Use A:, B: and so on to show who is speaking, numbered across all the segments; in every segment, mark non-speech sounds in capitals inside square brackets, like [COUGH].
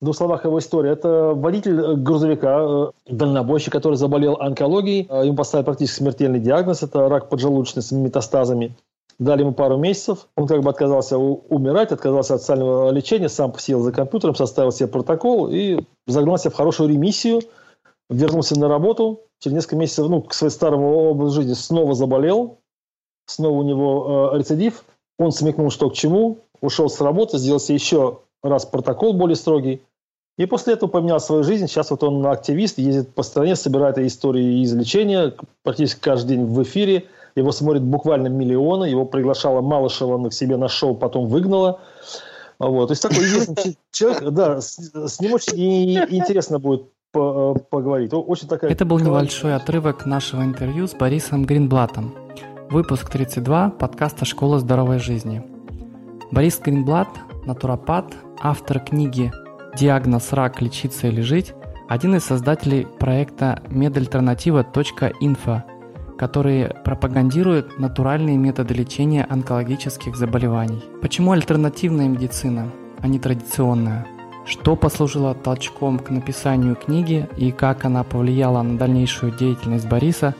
A: В двух словах его история. Это водитель грузовика, дальнобойщик, который заболел онкологией. Ему поставили практически смертельный диагноз. Это рак поджелудочной с метастазами. Дали ему пару месяцев. Он как бы отказался умирать, отказался от социального лечения, сам сел за компьютером, составил себе протокол и загнался в хорошую ремиссию. Вернулся на работу. Через несколько месяцев ну, к своему старому образу жизни снова заболел. Снова у него э, рецидив. Он смекнул, что к чему. Ушел с работы, сделал себе еще раз протокол более строгий. И после этого поменял свою жизнь. Сейчас вот он активист, ездит по стране, собирает истории из лечения. Практически каждый день в эфире – его смотрят буквально миллионы. Его приглашала Малышева к себе на шоу, потом выгнала. Вот. То есть такой известный [LAUGHS] человек, да, с, с ним очень интересно будет поговорить. Очень такая...
B: Это был небольшой отрывок нашего интервью с Борисом Гринблатом. Выпуск 32 подкаста «Школа здоровой жизни». Борис Гринблат – натуропат, автор книги «Диагноз рак. Лечиться или жить», один из создателей проекта medalternativa.info, которые пропагандируют натуральные методы лечения онкологических заболеваний. Почему альтернативная медицина, а не традиционная? Что послужило толчком к написанию книги и как она повлияла на дальнейшую деятельность Бориса?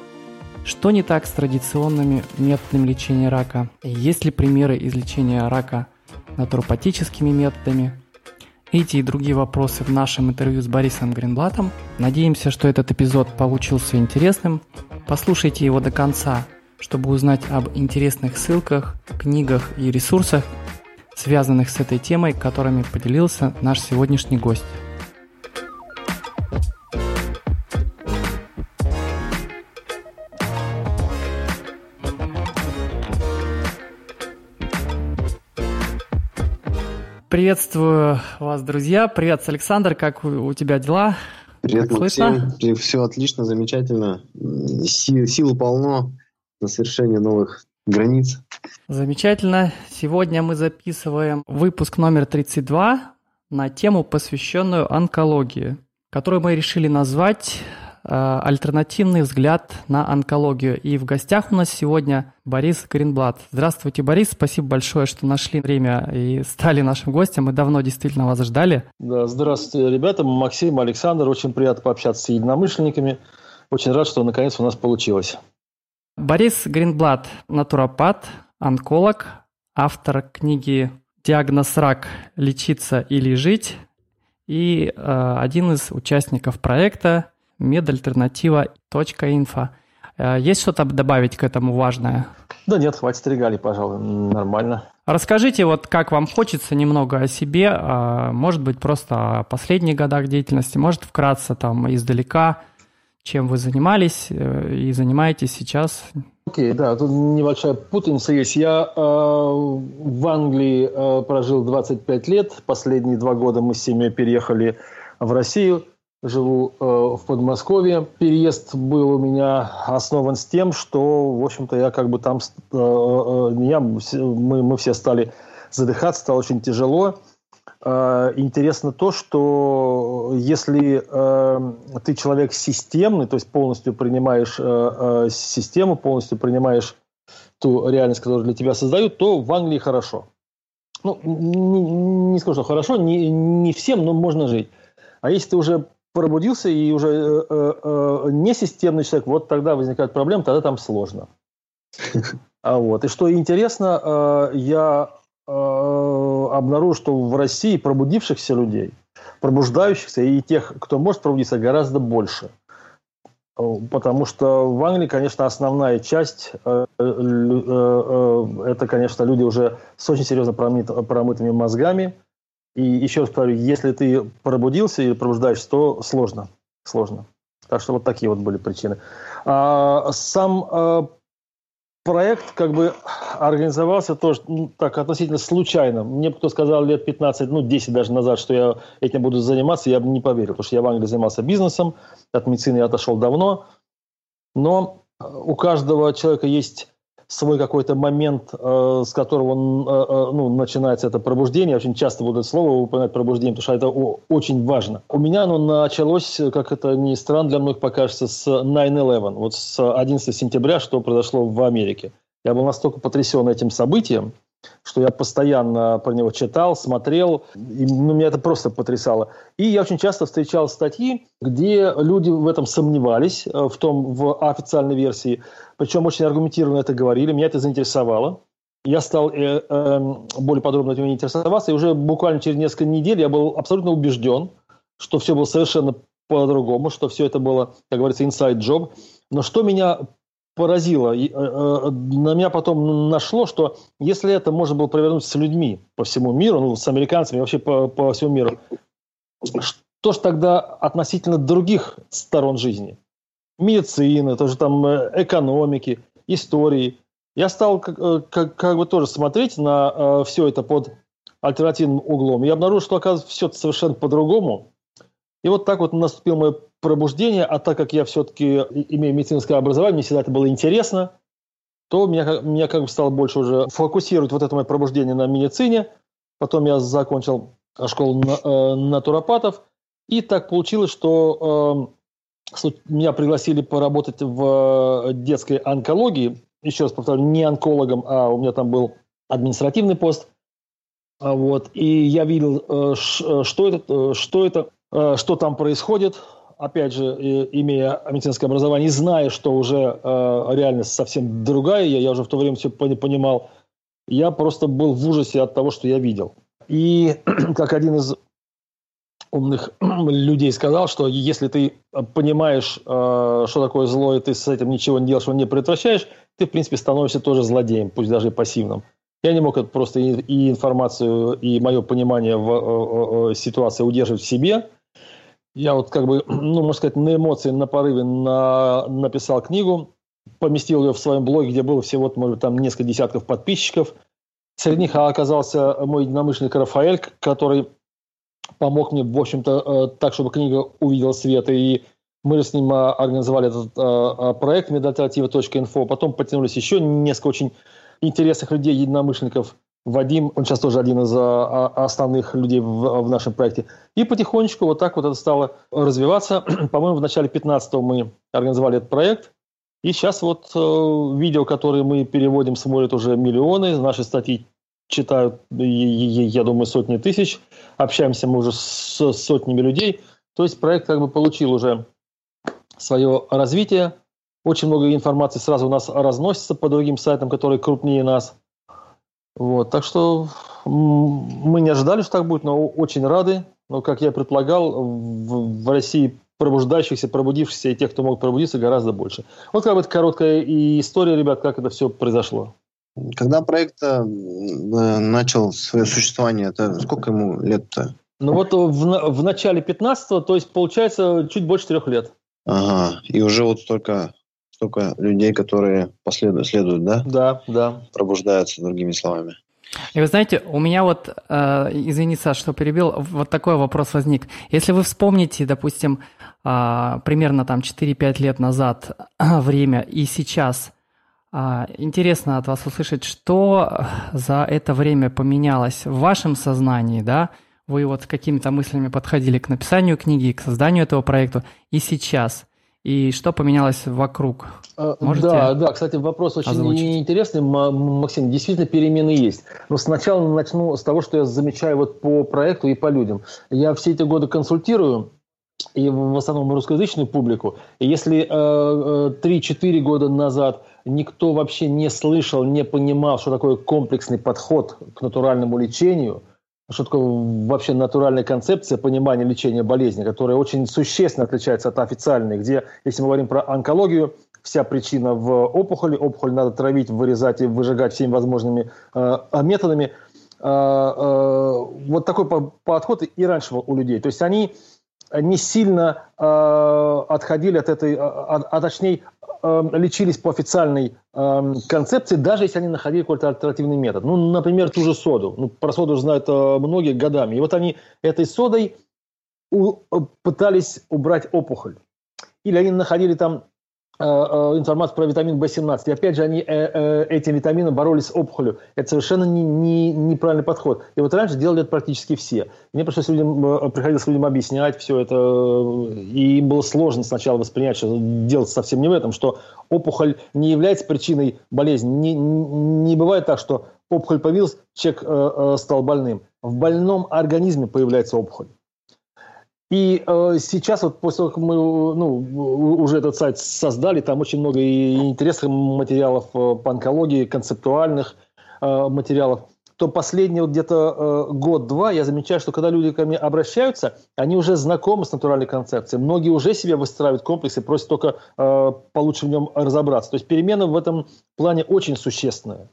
B: Что не так с традиционными методами лечения рака? Есть ли примеры излечения рака натуропатическими методами? Эти и другие вопросы в нашем интервью с Борисом Гринблатом. Надеемся, что этот эпизод получился интересным. Послушайте его до конца, чтобы узнать об интересных ссылках, книгах и ресурсах, связанных с этой темой, которыми поделился наш сегодняшний гость. Приветствую вас, друзья. Привет, Александр. Как у тебя дела?
C: Привет, как Максим. Слышно? Все отлично, замечательно. Сил, сил полно на совершение новых границ.
B: Замечательно. Сегодня мы записываем выпуск номер 32 на тему, посвященную онкологии, которую мы решили назвать альтернативный взгляд на онкологию. И в гостях у нас сегодня Борис Гринблат. Здравствуйте, Борис. Спасибо большое, что нашли время и стали нашим гостем. Мы давно действительно вас ждали.
A: Да, здравствуйте, ребята. Максим, Александр. Очень приятно пообщаться с единомышленниками. Очень рад, что наконец у нас получилось.
B: Борис Гринблат – натуропат, онколог, автор книги «Диагноз рак. Лечиться или жить» и э, один из участников проекта медальтернатива.инфо. Э, есть что-то добавить к этому важное?
A: Да нет, хватит регалий, пожалуй, нормально.
B: Расскажите, вот как вам хочется немного о себе, а, может быть, просто о последних годах деятельности, может, вкратце там издалека, чем вы занимались э, и занимаетесь сейчас?
A: Окей, okay, да, тут небольшая путаница есть. Я э, в Англии э, прожил 25 лет, последние два года мы с семьей переехали в Россию живу э, в Подмосковье. Переезд был у меня основан с тем, что, в общем-то, я как бы там, э, э, я, мы, мы все стали задыхаться, стало очень тяжело. Э, интересно то, что если э, ты человек системный, то есть полностью принимаешь э, э, систему, полностью принимаешь ту реальность, которую для тебя создают, то в Англии хорошо. Ну, не, не скажу, что хорошо, не, не всем, но можно жить. А если ты уже пробудился и уже э, э, э, не системный человек, вот тогда возникают проблемы, тогда там сложно. [LAUGHS] А вот. И что интересно, э, я э, обнаружил, что в России пробудившихся людей, пробуждающихся и тех, кто может пробудиться, гораздо больше. Потому что в Англии, конечно, основная часть э, э, э, это, конечно, люди уже с очень серьезно промыт, промытыми мозгами, и еще раз повторю, если ты пробудился или пробуждаешься, то сложно. Сложно. Так что вот такие вот были причины. А, сам а, проект как бы организовался тоже ну, так относительно случайно. Мне кто сказал лет 15, ну 10 даже назад, что я этим буду заниматься, я бы не поверил, потому что я в Англии занимался бизнесом, от медицины я отошел давно. Но у каждого человека есть свой какой-то момент, э, с которого э, э, ну, начинается это пробуждение. Очень часто буду это слово упоминать пробуждение, потому что это очень важно. У меня оно началось, как это ни странно для многих покажется, с 9-11, вот с 11 сентября, что произошло в Америке. Я был настолько потрясен этим событием, что я постоянно про него читал, смотрел, и ну, меня это просто потрясало. И я очень часто встречал статьи, где люди в этом сомневались, э, в том, в официальной версии, причем очень аргументированно это говорили, меня это заинтересовало. Я стал э, э, более подробно этим интересоваться, и уже буквально через несколько недель я был абсолютно убежден, что все было совершенно по-другому, что все это было, как говорится, inside job. Но что меня поразило. И, э, э, на меня потом нашло, что если это можно было провернуть с людьми по всему миру, ну, с американцами, вообще по, по всему миру, что же тогда относительно других сторон жизни? Медицины, тоже там э, экономики, истории. Я стал как, как, как бы тоже смотреть на все это под альтернативным углом. Я обнаружил, что, оказывается, все совершенно по-другому. И вот так вот наступил мой пробуждение, а так как я все-таки имею медицинское образование, мне всегда это было интересно, то меня, меня как бы стало больше уже фокусировать вот это мое пробуждение на медицине. Потом я закончил школу э, натуропатов. И так получилось, что э, меня пригласили поработать в детской онкологии. Еще раз повторю, не онкологом, а у меня там был административный пост. А вот. И я видел, э, э что это, что это, что там происходит опять же, имея медицинское образование и зная, что уже э, реальность совсем другая, я, уже в то время все понимал, я просто был в ужасе от того, что я видел. И [CLEARS THROAT] как один из умных [CLEARS THROAT] людей сказал, что если ты понимаешь, э, что такое зло, и ты с этим ничего не делаешь, его не предотвращаешь, ты, в принципе, становишься тоже злодеем, пусть даже и пассивным. Я не мог просто и, информацию, и мое понимание в э, э, ситуации удерживать в себе – я вот как бы, [CLEARS THROAT] ну, можно сказать, на эмоции, на порыве на, написал книгу, поместил ее в своем блоге, где было всего, может быть, там несколько десятков подписчиков. Среди них оказался мой единомышленник Рафаэль, который помог мне, в общем-то, э, так, чтобы книга увидела свет. И мы с ним э, организовали этот э, проект медальтернатива.инфо. Потом потянулись еще несколько очень интересных людей, единомышленников – Вадим, он сейчас тоже один из а, а, основных людей в, в нашем проекте. И потихонечку вот так вот это стало развиваться. [CLEARS THROAT] По-моему, в начале 15 мы организовали этот проект. И сейчас вот э, видео, которые мы переводим, смотрят уже миллионы. Наши статьи читают, я думаю, сотни тысяч. Общаемся мы уже с сотнями людей. То есть проект как бы получил уже свое развитие. Очень много информации сразу у нас разносится по другим сайтам, которые крупнее нас – вот, так что мы не ожидали, что так будет, но очень рады. Но, как я предполагал, в, в России пробуждающихся, пробудившихся и тех, кто мог пробудиться, гораздо больше. Вот как бы короткая история, ребят, как это все произошло.
C: Когда проект э, начал свое существование, это сколько ему лет-то?
A: Ну вот в, в начале 15-го, то есть получается чуть больше трех лет.
C: Ага, и уже вот столько столько людей, которые последуют, следуют, да?
A: Да, да.
C: Пробуждаются, другими словами.
B: И вы знаете, у меня вот, э, извини, Саш, что перебил, вот такой вопрос возник. Если вы вспомните, допустим, э, примерно там 4-5 лет назад [CLEARS THROAT] время и сейчас, э, интересно от вас услышать, что за это время поменялось в вашем сознании, да? Вы вот какими-то мыслями подходили к написанию книги, к созданию этого проекта, и сейчас – и что поменялось вокруг?
A: А, Можете да, да, кстати, вопрос очень озвучить? интересный, Максим. Действительно, перемены есть. Но сначала начну с того, что я замечаю вот по проекту и по людям. Я все эти годы консультирую, и в основном русскоязычную публику. И если э, 3-4 э, года назад никто вообще не слышал, не понимал, что такое комплексный подход к натуральному лечению – что такое вообще натуральная концепция понимания лечения болезни, которая очень существенно отличается от официальной, где, если мы говорим про онкологию, вся причина в опухоли, опухоль надо травить, вырезать и выжигать всеми возможными э, методами. Э, э, вот такой подход и раньше у людей. То есть они не сильно э, отходили от этой, а, а точнее э, лечились по официальной э, концепции, даже если они находили какой-то альтернативный метод. Ну, например, ту же соду. Ну, про соду знают э, многие годами. И вот они этой содой у, пытались убрать опухоль. Или они находили там Э, э, информацию про витамин В17. И опять же, они э, этим витамином боролись с опухолью. Это совершенно не, не, неправильный подход. И вот раньше делали это практически все. Мне пришлось людям, приходилось людям объяснять все это, и им было сложно сначала воспринять, что делать совсем не в этом, что опухоль не является причиной болезни. Не, не бывает так, что опухоль появилась, человек стал больным. В больном организме появляется опухоль. И э, сейчас, вот после того, как мы ну, уже этот сайт создали, там очень много и интересных материалов э, по онкологии, концептуальных э, материалов, то последний вот где-то э, год-два я замечаю, что когда люди ко мне обращаются, они уже знакомы с натуральной концепцией. Многие уже себе выстраивают комплексы, просят только э, получше в нем разобраться. То есть перемены в этом плане очень существенные.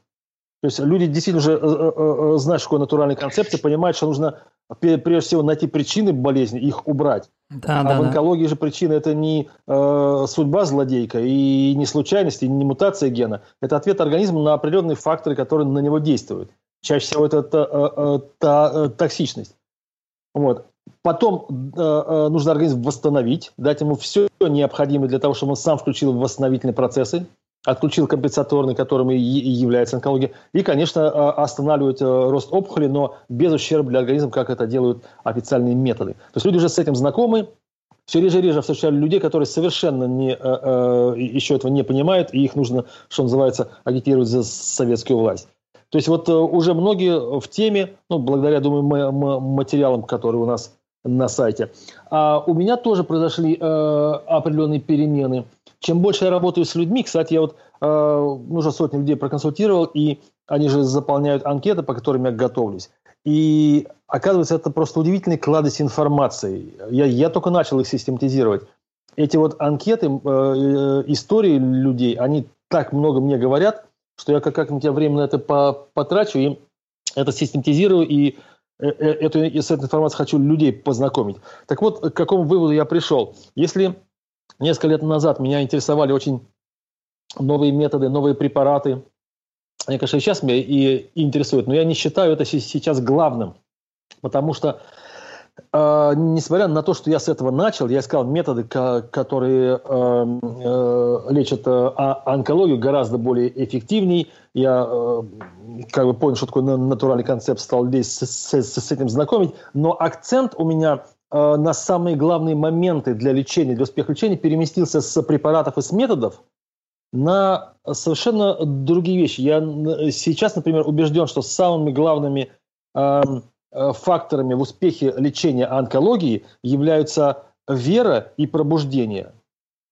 A: То есть люди действительно уже э, э, э, знают, что такое натуральная концепция, понимают, что нужно прежде всего найти причины болезни, их убрать. Да, а да, в онкологии да. же причина это не э, судьба злодейка и не случайность, и не мутация гена. Это ответ организма на определенные факторы, которые на него действуют. Чаще всего это та, э, та, токсичность. Вот. Потом э, нужно организм восстановить, дать ему все необходимое для того, чтобы он сам включил восстановительные процессы отключил компенсаторный, которым и является онкология, и, конечно, а, останавливать э, рост опухоли, но без ущерба для организма, как это делают официальные методы. То есть люди уже с этим знакомы, все реже и реже встречали людей, которые совершенно не, э, э, еще этого не понимают, и их нужно, что называется, агитировать за советскую власть. То есть вот уже многие в теме, ну, благодаря, думаю, материалам, которые у нас на сайте. А у меня тоже произошли э, определенные перемены – чем больше я работаю с людьми, кстати, я вот э, уже сотни людей проконсультировал, и они же заполняют анкеты, по которым я готовлюсь. И оказывается, это просто удивительный кладезь информации. Я, я только начал их систематизировать. Эти вот анкеты, э, э, истории людей, они так много мне говорят, что я как-нибудь время на это потрачу и это систематизирую и э, э, эту, с этой информацией хочу людей познакомить. Так вот, к какому выводу я пришел. Если Несколько лет назад меня интересовали очень новые методы, новые препараты. Они, конечно, сейчас меня и интересуют, но я не считаю это сейчас главным, потому что э, несмотря на то, что я с этого начал, я искал методы, которые э, э, лечат э, онкологию гораздо более эффективнее. Я э, как бы понял, что такое натуральный концепт, стал здесь с, с, с этим знакомить. Но акцент у меня на самые главные моменты для лечения, для успеха лечения переместился с препаратов и с методов на совершенно другие вещи. Я сейчас, например, убежден, что самыми главными эм, э, факторами в успехе лечения онкологии являются вера и пробуждение.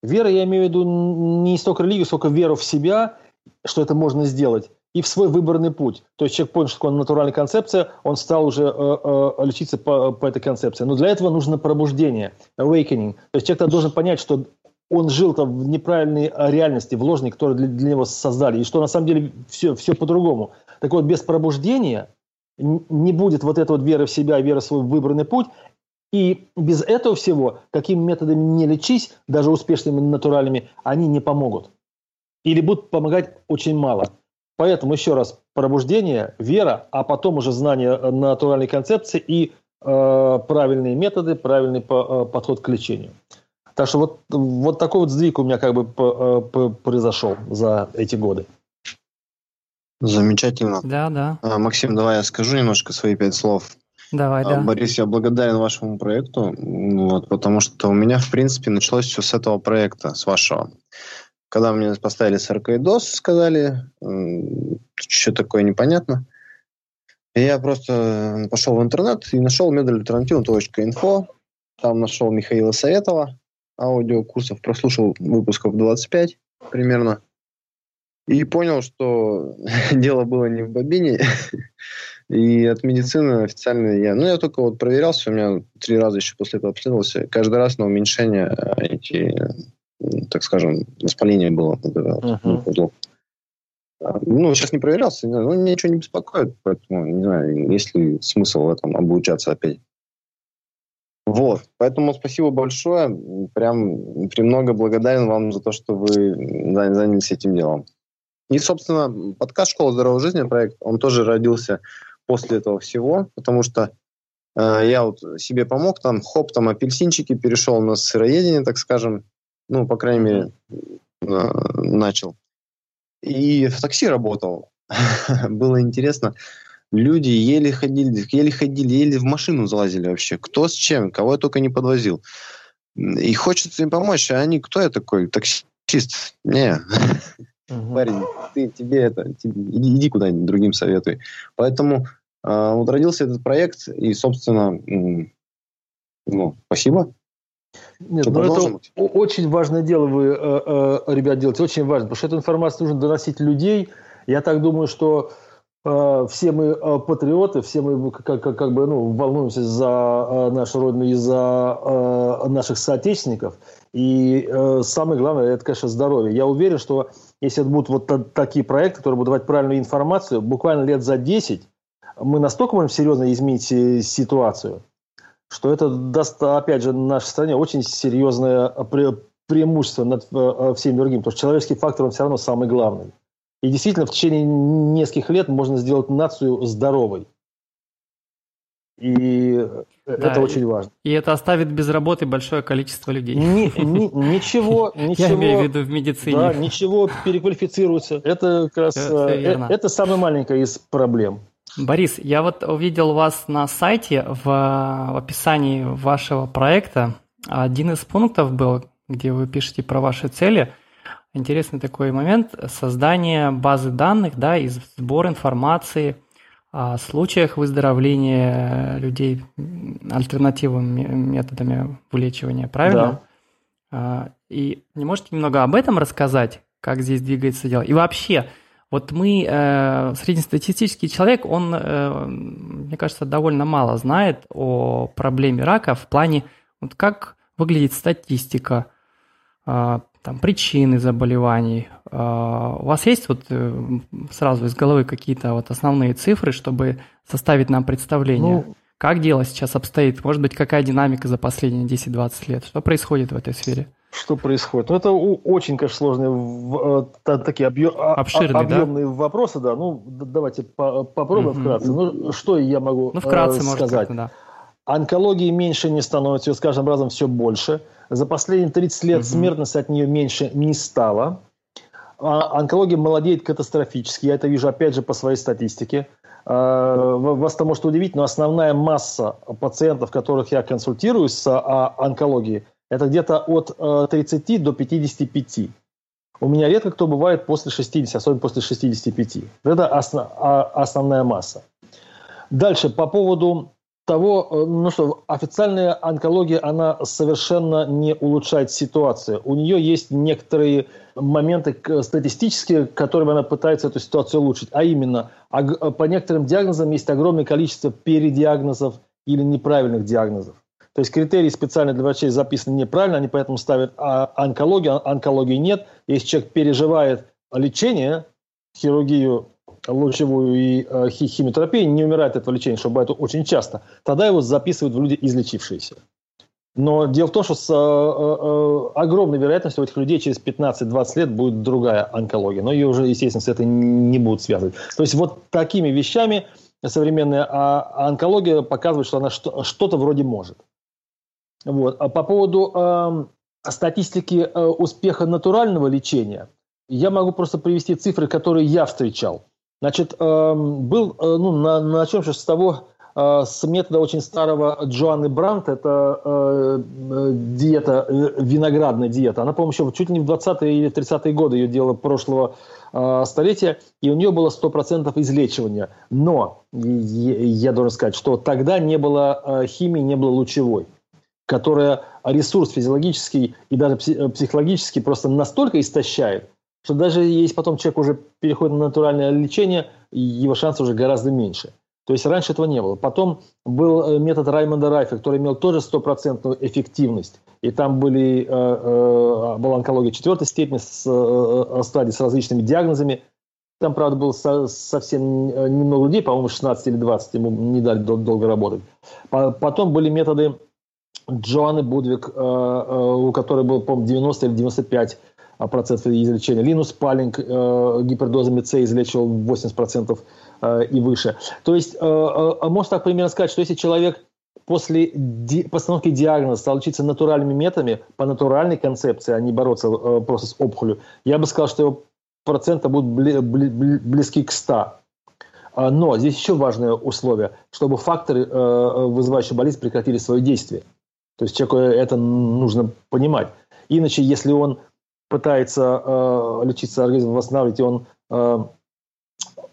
A: Вера, я имею в виду не столько религию, сколько веру в себя, что это можно сделать, и в свой выбранный путь. То есть человек понял, что такое натуральная концепция, он стал уже э, э, лечиться по, по этой концепции. Но для этого нужно пробуждение, awakening. То есть человек должен понять, что он жил там в неправильной реальности, в ложной, которую для, для него создали, и что на самом деле все, все по-другому. Так вот, без пробуждения не будет вот этой вот веры в себя, веры в свой выбранный путь, и без этого всего, какими методами не лечись, даже успешными натуральными, они не помогут. Или будут помогать очень мало. Поэтому еще раз, пробуждение, вера, а потом уже знание э, натуральной концепции и э, правильные методы, правильный по, э, подход к лечению. Так что вот, вот такой вот сдвиг у меня как бы по, по, произошел за эти годы.
C: Замечательно.
B: Да, да.
C: А, Максим, давай я скажу немножко свои пять слов.
B: Давай, а, да.
C: Борис, я благодарен вашему проекту, вот, потому что у меня, в принципе, началось все с этого проекта, с вашего. Когда мне поставили саркоидоз, сказали, что такое непонятно. И я просто пошел в интернет и нашел медальальтернатива.инфо. Там нашел Михаила Советова, аудиокурсов, прослушал выпусков 25 примерно. И понял, что [LAUGHS] дело было не в бобине. [LAUGHS] И от медицины официально я... Ну, я только вот проверялся, у меня три раза еще после этого обследовался. Каждый раз на уменьшение эти так скажем, воспаление было. Uh-huh. Ну, сейчас не проверялся, ну, меня ничего не беспокоит, поэтому, не знаю, есть ли смысл в этом обучаться опять. Вот, поэтому спасибо большое, прям премного благодарен вам за то, что вы занялись этим делом. И, собственно, подкаст «Школа здоровой жизни» проект, он тоже родился после этого всего, потому что э, я вот себе помог, там, хоп, там, апельсинчики, перешел на сыроедение, так скажем, ну, по крайней мере, начал. И в такси работал. [LAUGHS] Было интересно. Люди еле ходили, еле ходили, еле в машину залазили вообще. Кто с чем, кого я только не подвозил. И хочется им помочь, а они, кто я такой? Таксист? Не. Угу. Парень, ты, тебе это, тебе, иди, иди куда-нибудь другим советуй. Поэтому э, вот родился этот проект, и, собственно, ну, спасибо.
A: Нет, ну это очень важное дело вы, э, э, ребят, делаете, очень важно, потому что эту информацию нужно доносить людей. Я так думаю, что э, все мы патриоты, все мы как, как, как бы ну, волнуемся за нашу родину и за наших соотечественников. И самое главное, это, конечно, здоровье. Я уверен, что если это будут вот такие проекты, которые будут давать правильную информацию, буквально лет за 10 мы настолько можем серьезно изменить ситуацию, что это даст, опять же, нашей стране очень серьезное пре преимущество над э, э, всеми другими, потому что человеческий фактор, он все равно самый главный. И действительно, в течение нескольких лет можно сделать нацию здоровой. И да, это очень важно.
B: И это оставит без работы большое количество людей.
A: Ни, ни, ничего, [LAUGHS] ничего.
B: Я имею в виду в медицине.
A: Да, ничего переквалифицируется. Это как раз это, это, это самая маленькая из проблем.
B: Борис, я вот увидел вас на сайте в, в описании вашего проекта. Один из пунктов был, где вы пишете про ваши цели. Интересный такой момент – создание базы данных да, и сбор информации о случаях выздоровления людей альтернативными методами вылечивания, правильно? Да. И не можете немного об этом рассказать, как здесь двигается дело? И вообще – вот мы, э, среднестатистический человек, он, э, мне кажется, довольно мало знает о проблеме рака в плане, вот как выглядит статистика, э, там, причины заболеваний. Э, у вас есть вот э, сразу из головы какие-то вот основные цифры, чтобы составить нам представление? Ну, как дело сейчас обстоит? Может быть, какая динамика за последние 10-20 лет? Что происходит в этой сфере?
A: что происходит. Ну, это очень, конечно, сложные э, такие объем, а, Обширные, объемные да? вопросы, да. Ну, давайте попробуем угу. вкратце. Ну, что я могу ну, вкратце, э, сказать? Может, да. Онкологии меньше не становится, с каждым разом все больше. За последние 30 лет угу. смертность от нее меньше не стала. А онкология молодеет катастрофически. Я это вижу, опять же, по своей статистике. А, вас это может удивить, но основная масса пациентов, которых я консультирую с а, онкологией, это где-то от 30 э, до 55. У меня редко кто бывает после 60, особенно после 65. Это а, основная масса. Дальше, по поводу того, э, ну что, официальная онкология, она совершенно не улучшает ситуацию. У нее есть некоторые моменты статистические, которыми она пытается эту ситуацию улучшить. А именно, по некоторым диагнозам есть огромное количество передиагнозов или неправильных диагнозов. То есть критерии специально для врачей записаны неправильно, они поэтому ставят а, онкологию, онкологии нет. Если человек переживает лечение, хирургию лучевую и э, химиотерапию, не умирает от лечения, что бывает очень часто, тогда его записывают в люди излечившиеся. Но дело в том, что с э, э, огромной вероятностью у этих людей через 15-20 лет будет другая онкология. Но ее уже, естественно, с этой не будут связывать. То есть вот такими вещами современная а онкология показывает, что она что-то вроде может. Вот. А по поводу э, статистики э, успеха натурального лечения, я могу просто привести цифры, которые я встречал. Значит, э, был, э, ну, на, начнем сейчас с того, э, с метода очень старого Джоанны Брант, это э, диета, виноградная диета. Она, по-моему, еще чуть ли не в 20-е или 30-е годы ее делала прошлого столетия, и у нее было 100% излечивания. Но я должен сказать, что тогда не было химии, не было лучевой которая ресурс физиологический и даже психологический просто настолько истощает, что даже если потом человек уже переходит на натуральное лечение, его шансы уже гораздо меньше. То есть раньше этого не было. Потом был э, метод Раймонда Райфа, который имел тоже стопроцентную эффективность. И там были, э, э, была онкология четвертой степени с стадии с различными диагнозами. Там, правда, было со, совсем немного людей, по-моему, 16 или 20, ему не дали дол- долго работать. Потом были методы Джоанны Будвик, у которой было, по-моему, 90 или 95 процентов излечения. Линус Палинг э, гипердозами С излечивал 80 процентов и выше. То есть, можно так примерно сказать, что если человек после ди постановки диагноза стал лечиться натуральными методами, по натуральной концепции, а не бороться э, просто с опухолью, я бы сказал, что его проценты будут бли бли близки к 100. А, но здесь еще важное условие, чтобы факторы, э, вызывающие болезнь, прекратили свое действие. То есть человеку это нужно понимать. Иначе, если он пытается э, лечиться, организм восстанавливать, и он э,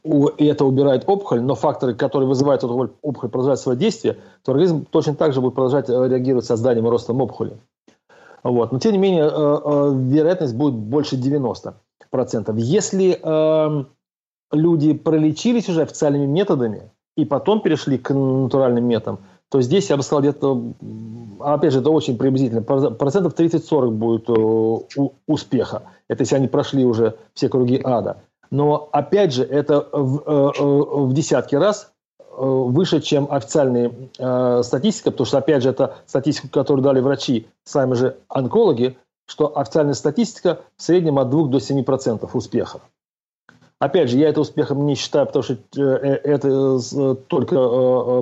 A: и это убирает опухоль, но факторы, которые вызывают эту опухоль, продолжают свое действие, то организм точно так же будет продолжать э, реагировать созданием и ростом опухоли. Вот. Но, тем не менее, э, э, вероятность будет больше 90%. Если э, люди пролечились уже официальными методами и потом перешли к натуральным методам, то здесь я бы сказал где-то, опять же, это очень приблизительно, процентов 30-40 будет успеха. Это если они прошли уже все круги ада. Но, опять же, это в, э, э, в десятки раз э, выше, чем официальная э, статистика, потому что, опять же, это статистика, которую дали врачи, сами же онкологи, что официальная статистика в среднем от 2 до 7% успеха. Опять же, я это успехом не считаю, потому что это только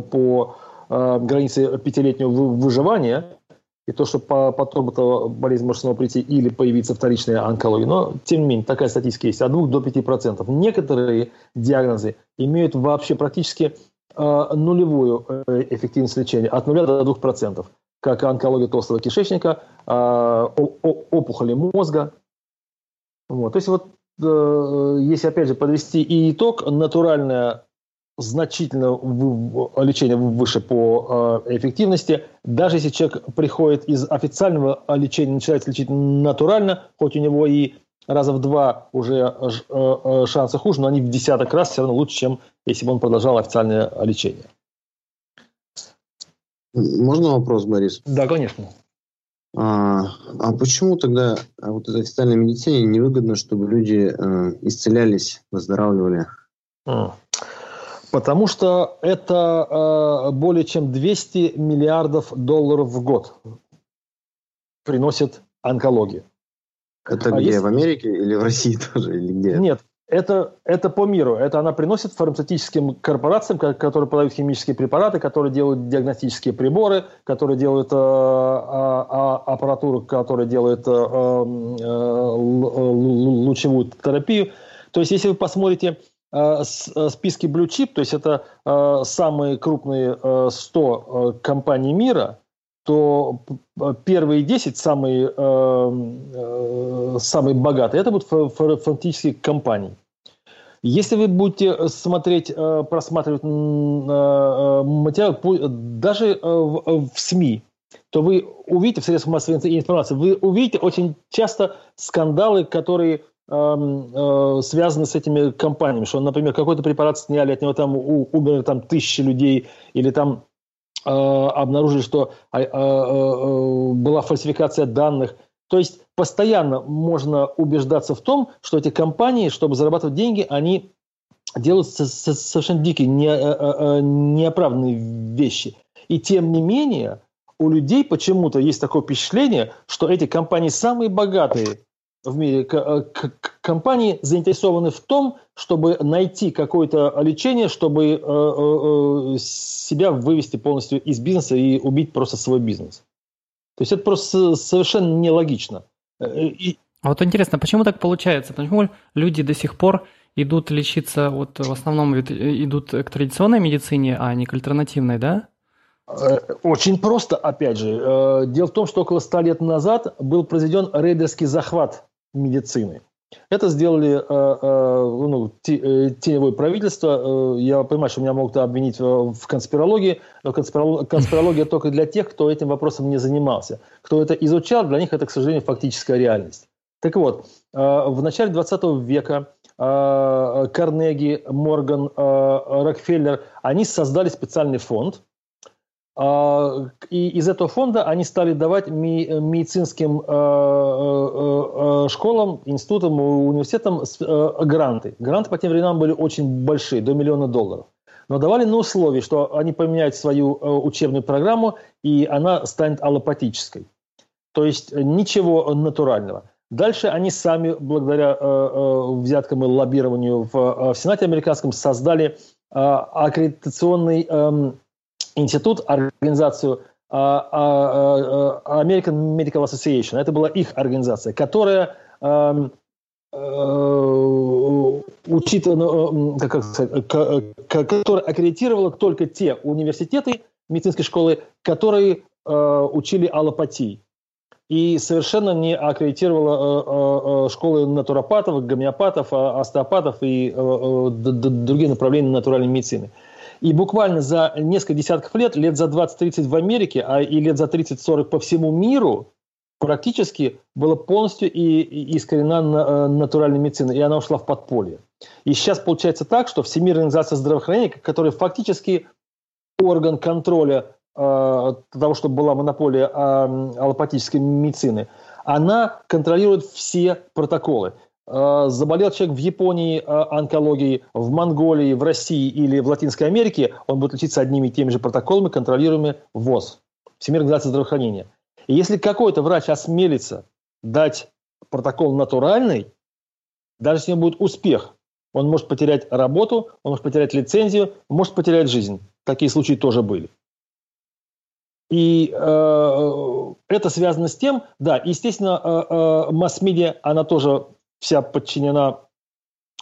A: по границе пятилетнего выживания – и то, что по, потом эта болезнь может снова прийти или появиться вторичная онкология. Но, тем не менее, такая статистика есть, от 2 до 5%. Некоторые диагнозы имеют вообще практически э, нулевую э, эффективность лечения, от 0 до 2%, как онкология толстого кишечника, э, опухоли мозга. Вот. То есть вот э, если опять же подвести и итог, натуральная значительно лечение выше по э, эффективности. Даже если человек приходит из официального лечения, начинает лечить натурально, хоть у него и раза в два уже э, э, шансы хуже, но они в десяток раз все равно лучше, чем если бы он продолжал официальное лечение.
C: Можно вопрос, Борис?
A: Да, конечно.
C: А, а почему тогда вот этой официальной медицине невыгодно, чтобы люди э, исцелялись, выздоравливали?
A: А. Потому что это э, более чем 200 миллиардов долларов в год приносит онкология.
C: Это а где, если... в Америке или в России [LAUGHS] тоже? Или где?
A: Нет, это, это по миру. Это она приносит фармацевтическим корпорациям, которые продают химические препараты, которые делают диагностические приборы, которые делают э, э, аппаратуру, которая делает э, э, лучевую терапию. То есть, если вы посмотрите Э, э, списке Blue Chip, то есть это э, самые крупные 100 компаний мира, то первые 10 самые, самые богатые, это будут фактически компании. Если вы будете смотреть, просматривать материал даже в СМИ, то вы увидите в средствах массовой информации, вы увидите очень часто скандалы, которые э, связаны с этими компаниями, что, например, какой-то препарат сняли, от него там умерли там тысячи людей, или там э, обнаружили, что э, э, была фальсификация данных. То есть постоянно можно убеждаться в том, что эти компании, чтобы зарабатывать деньги, они делают совершенно дикие, не, э, э, неоправданные вещи. И тем не менее, у людей почему-то есть такое впечатление, что эти компании самые богатые в мире э, компании заинтересованы в том, чтобы найти какое-то лечение, чтобы э, э, себя вывести полностью из бизнеса и убить просто свой бизнес. То есть это просто совершенно нелогично.
B: И... А вот интересно, почему так получается? Почему люди до сих пор идут лечиться, вот в основном идут к традиционной медицине, а не к альтернативной, да?
A: Очень просто, опять же. Дело в том, что около ста лет назад был произведен рейдерский захват медицины. Это сделали э, э, ну, э, теневое правительство. Я понимаю, что меня могут обвинить в конспирологии, но [LAUGHS] конспирология только для тех, кто этим вопросом не занимался. Кто это изучал, для них это, к сожалению, фактическая реальность. Так вот, в начале 20 века Карнеги, Морган, Рокфеллер, они создали специальный фонд, и из этого фонда они стали давать медицинским а, а, школам, институтам, университетам гранты. Гранты по тем временам были очень большие, до миллиона долларов. Но давали на условии, что они поменяют свою учебную программу, и она станет аллопатической. То есть ничего натурального. Дальше они сами, благодаря взяткам и лоббированию в, в Сенате американском, создали аккредитационный эм, институт, организацию а, а, а, American Medical Association. Это была их организация, которая эм, э, учитывала, как, как сказать, которая аккредитировала только те университеты медицинской школы, которые э, учили аллопатии. И совершенно не аккредитировала школы натуропатов, гомеопатов, остеопатов и другие направления натуральной медицины. И буквально за несколько десятков лет, лет за 20-30 в Америке, а и лет за 30-40 по всему миру, практически была полностью и, искорена на, э, натуральная медицина, и она ушла в подполье. И сейчас получается так, что Всемирная организация здравоохранения, которая фактически орган контроля э, того, чтобы была монополия э, аллопатической медицины, она контролирует все протоколы. Э, заболел человек в Японии э, онкологией, в Монголии, в России или в Латинской Америке, он будет лечиться одними и теми же протоколами, контролируемыми ВОЗ, Всемирная организация здравоохранения. И если какой-то врач осмелится дать протокол натуральный, даже если у него будет успех, он может потерять работу, он может потерять лицензию, может потерять жизнь. Такие случаи тоже были. И э, это связано с тем, да, естественно, э, э, масс-медиа, она тоже вся подчинена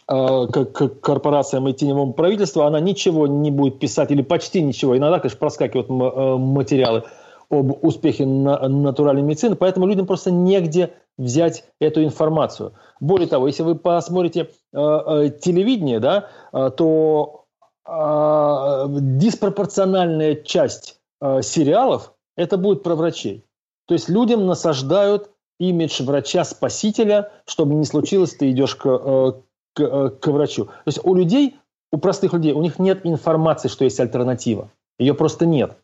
A: э, к корпорациям и теневому правительству, она ничего не будет писать или почти ничего. Иногда, конечно, проскакивают э, материалы об успехе на, натуральной медицины, поэтому людям просто негде взять эту информацию. Более того, если вы посмотрите э, э, телевидение, да, э, то э, диспропорциональная часть э, сериалов это будет про врачей. То есть людям насаждают имидж врача-спасителя, чтобы не случилось, ты идешь к, э, к, э, к врачу. То есть у людей, у простых людей, у них нет информации, что есть альтернатива. Ее просто нет.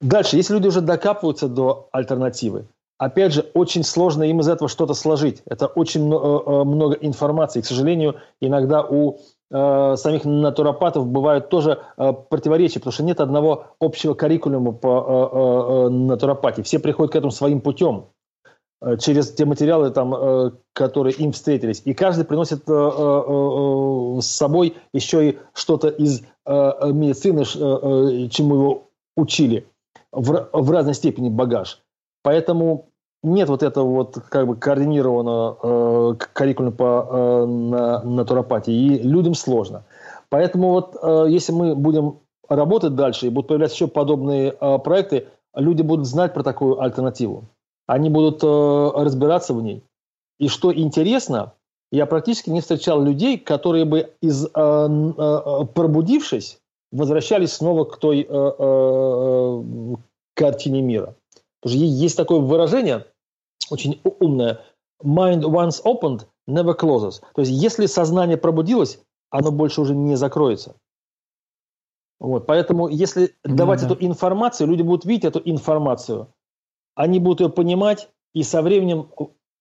A: Дальше, если люди уже докапываются до альтернативы, опять же, очень сложно им из этого что-то сложить. Это очень э, много информации. К сожалению, иногда у самих натуропатов бывают тоже противоречия, потому что нет одного общего каррикулума по натуропатии. Все приходят к этому своим путем. Э, через те материалы, там, э, которые им встретились. И каждый приносит э, с собой еще и что-то из медицины, чему его учили, в, в разной степени багаж. Поэтому нет вот этого вот как бы координированного э, каррикулума по на, натуропатии, и людям сложно. Поэтому вот если мы будем работать дальше и будут появляться еще подобные проекты, люди будут знать про такую альтернативу они будут э, разбираться в ней. И что интересно, я практически не встречал людей, которые бы из э, э, пробудившись возвращались снова к той картине мира. Потому что есть такое выражение очень умное: "Mind once opened, never closes". То есть, если сознание пробудилось, оно больше уже не закроется. Вот, поэтому, если давать да. эту информацию, люди будут видеть эту информацию, они будут ее понимать, и со временем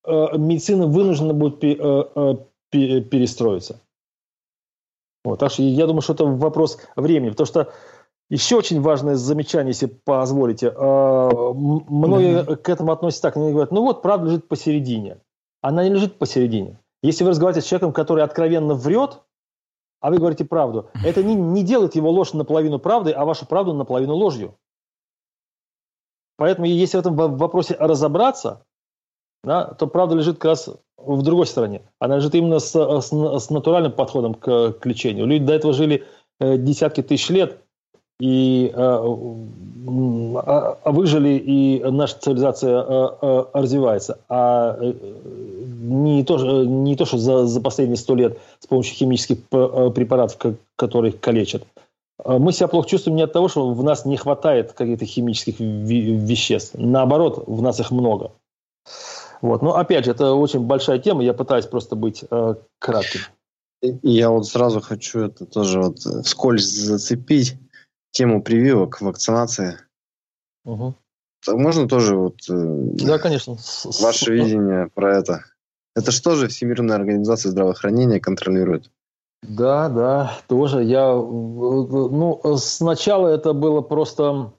A: э, медицина вынуждена будет э, э, перестроиться. Вот, так что я думаю, что это вопрос времени, потому что еще очень важное замечание, если позволите. Э, многие mm-hmm. к этому относятся так, они говорят, ну вот, правда лежит посередине. Она не лежит посередине. Если вы разговариваете с человеком, который откровенно врет, а вы говорите правду, это не, не делает его ложь наполовину правдой, а вашу правду наполовину ложью. Поэтому, если в этом вопросе разобраться, да, то правда лежит как раз в другой стороне. Она лежит именно с, с, с натуральным подходом к, к лечению. Люди до этого жили э, десятки тысяч лет и э, э, выжили, и наша цивилизация э, э, развивается. А э, не, то, не то, что за, за последние сто лет с помощью химических э, препаратов, которые калечат, мы себя плохо чувствуем не от того, что в нас не хватает каких-то химических веществ. Наоборот, в нас их много. Вот. Но опять же, это очень большая тема, я пытаюсь просто быть э, кратким.
C: Я вот сразу хочу это тоже вот вскользь зацепить тему прививок, вакцинации. Угу. Можно тоже вот... Э,
A: да, конечно.
C: Ваше видение про это. Это что же Всемирная организация здравоохранения контролирует?
A: Да, да, тоже. Я, ну, сначала это было просто...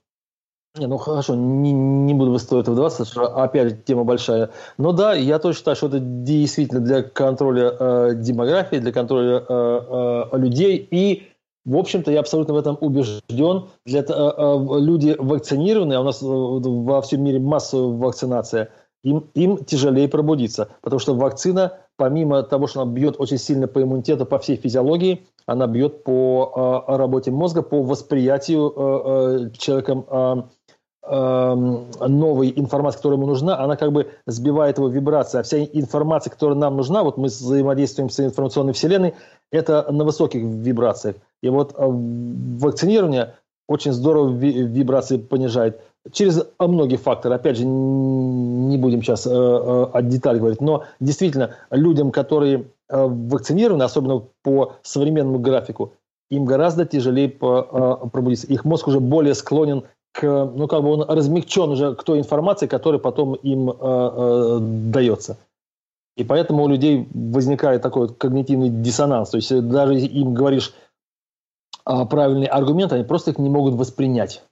A: Не, ну хорошо, не, не буду в историю это вдаваться, что опять тема большая. Но да, я тоже считаю, что это действительно для контроля э, демографии, для контроля э, э, людей и В общем-то, я абсолютно в этом убежден. Для, люди вакцинированные, а у нас во всем мире массовая вакцинация, им, им тяжелее пробудиться, потому что вакцина, помимо того, что она бьет очень сильно по иммунитету, по всей физиологии, она бьет по э, работе мозга, по восприятию э, э, человеком э, э, новой информации, которая ему нужна, она как бы сбивает его вибрации. А вся информация, которая нам нужна, вот мы взаимодействуем с информационной вселенной, это на высоких вибрациях. И вот э, вакцинирование очень здорово вибрации понижает. Через многие факторы, опять же, не будем сейчас э, э, о деталях говорить, но действительно людям, которые Э, вакцинированы, особенно по современному графику, им гораздо тяжелее э, пробудиться. Их мозг уже более склонен к, ну, как бы он размягчен уже к той информации, которая потом им дается. И поэтому у людей возникает такой когнитивный диссонанс. То есть даже им говоришь правильный аргумент, они просто их не могут воспринять.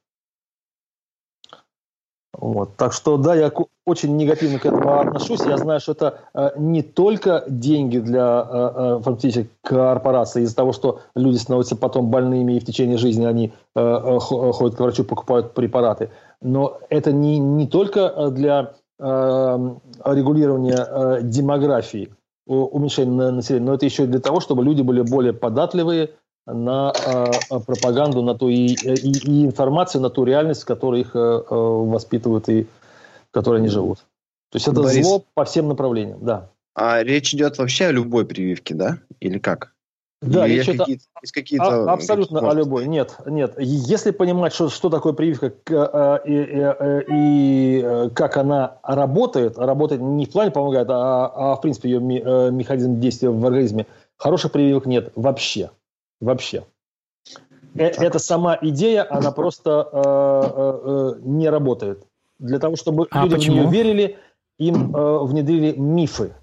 A: Вот. Так что да, я очень негативно к этому отношусь. Я знаю, что это э, не только деньги для э, э, фактически корпорации из-за того, что люди становятся потом больными и в течение жизни они э, э ходят к врачу, покупают препараты. Но это не, не только для э, регулирования э, демографии, уменьшения населения, но это еще и для того, чтобы люди были более податливые, на э, пропаганду, на ту и, и, и информацию, на ту реальность, в которой их э, воспитывают и в которой они живут. То есть это Борис, зло по всем направлениям, да.
C: А речь идет вообще о любой прививке, да? Или как?
A: Да, Или речь идет какие а, абсолютно какие о любой. Нет, нет. Если понимать, что, что такое прививка и, и, и как она работает, работает не в плане помогает, а, а в принципе ее механизм действия в организме, хороших прививок нет вообще. Вообще. Э, так. Эта сама идея, она просто э, э, не работает. Для того, чтобы а люди почему? в нее верили, им э, внедрили мифы.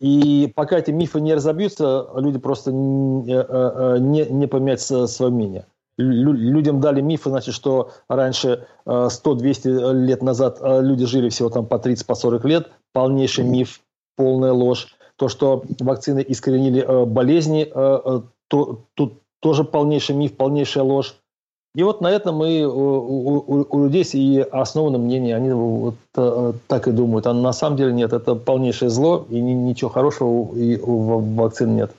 A: И пока эти мифы не разобьются, люди просто не, не, не поменяют свое мнение. Людям дали мифы, значит, что раньше 100-200 лет назад люди жили всего там по 30-40 по лет. Полнейший миф, полная ложь. То, что вакцины искоренили болезни, то, тут тоже полнейший миф, полнейшая ложь. И вот на этом мы у, у, у людей и основано мнение, они вот э, так и думают. А на самом деле нет, это полнейшее зло, и ни, ничего хорошего и у вакцин нет.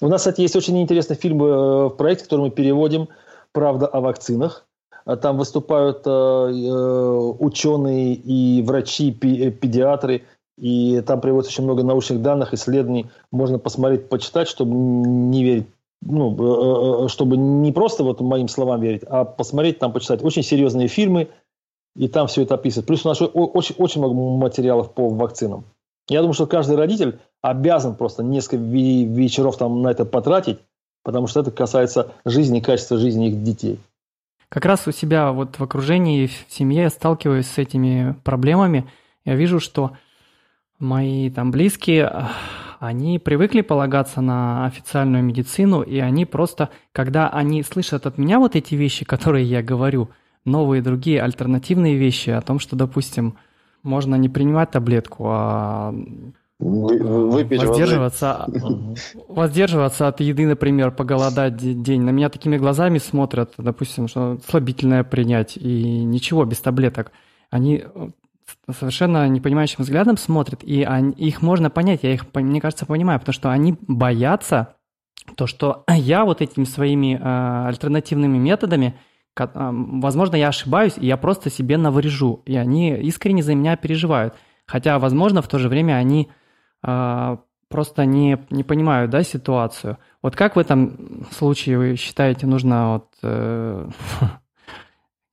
A: У нас, кстати, есть очень интересный фильм э, в проекте, который мы переводим «Правда о вакцинах». Там выступают э, ученые и врачи, педиатры и там приводится очень много научных данных, исследований. Можно посмотреть, почитать, чтобы не верить ну, э, э, э, чтобы не просто вот моим словам верить, а посмотреть, там почитать. Очень серьезные фильмы, и там все это описывают. Плюс у нас очень, очень много материалов по вакцинам. Я думаю, что каждый родитель обязан просто несколько вечеров там на это потратить, потому что это касается жизни качества жизни их детей.
B: Как раз у себя вот в окружении, в семье я сталкиваюсь с этими проблемами. Я вижу, что мои там близкие, они привыкли полагаться на официальную медицину, и они просто, когда они слышат от меня вот эти вещи, которые я говорю, новые другие альтернативные вещи о том, что, допустим, можно не принимать таблетку, а выпить воздерживаться, воды. воздерживаться от еды, например, поголодать день. На меня такими глазами смотрят, допустим, что слабительное принять и ничего без таблеток. Они совершенно непонимающим взглядом смотрят, и они, их можно понять, я их, мне кажется, понимаю, потому что они боятся то, что [CLEARS THROAT] я вот этими своими э, альтернативными методами, э, возможно, я ошибаюсь, и я просто себе наврежу, и они искренне за меня переживают. Хотя, возможно, в то же время они э, просто не, не понимают да, ситуацию. Вот как в этом случае вы считаете, нужно вот, э, [LAUGHS]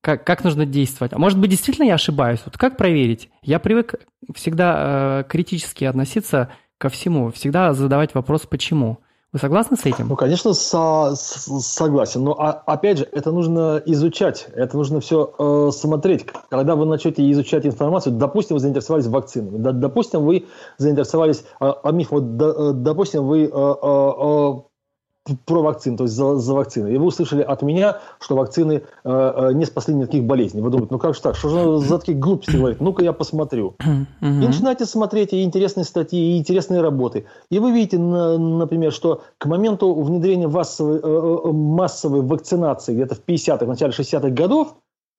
B: как, как нужно действовать. А может быть, действительно я ошибаюсь? Вот как проверить? Я привык всегда э, критически относиться ко всему, всегда задавать вопрос «почему?». Вы согласны с этим?
A: Ну, конечно, со, с, согласен. Но, а, опять же, это нужно изучать, это нужно все э, смотреть. Когда вы начнете изучать информацию, допустим, вы заинтересовались вакцинами, допустим, вы заинтересовались, а, да, э, допустим, вы э, э, э про вакцины, то есть за, за вакцины. И вы услышали от меня, что вакцины э, не спасли никаких болезней. Вы думаете, ну как же так, что же за такие глупости говорить? Ну-ка я посмотрю. [CLEARS THROAT] И начинаете смотреть и интересные статьи, и интересные работы. И вы видите, например, что к моменту внедрения массовой, массовой вакцинации где-то в 50-х, начале 60-х годов,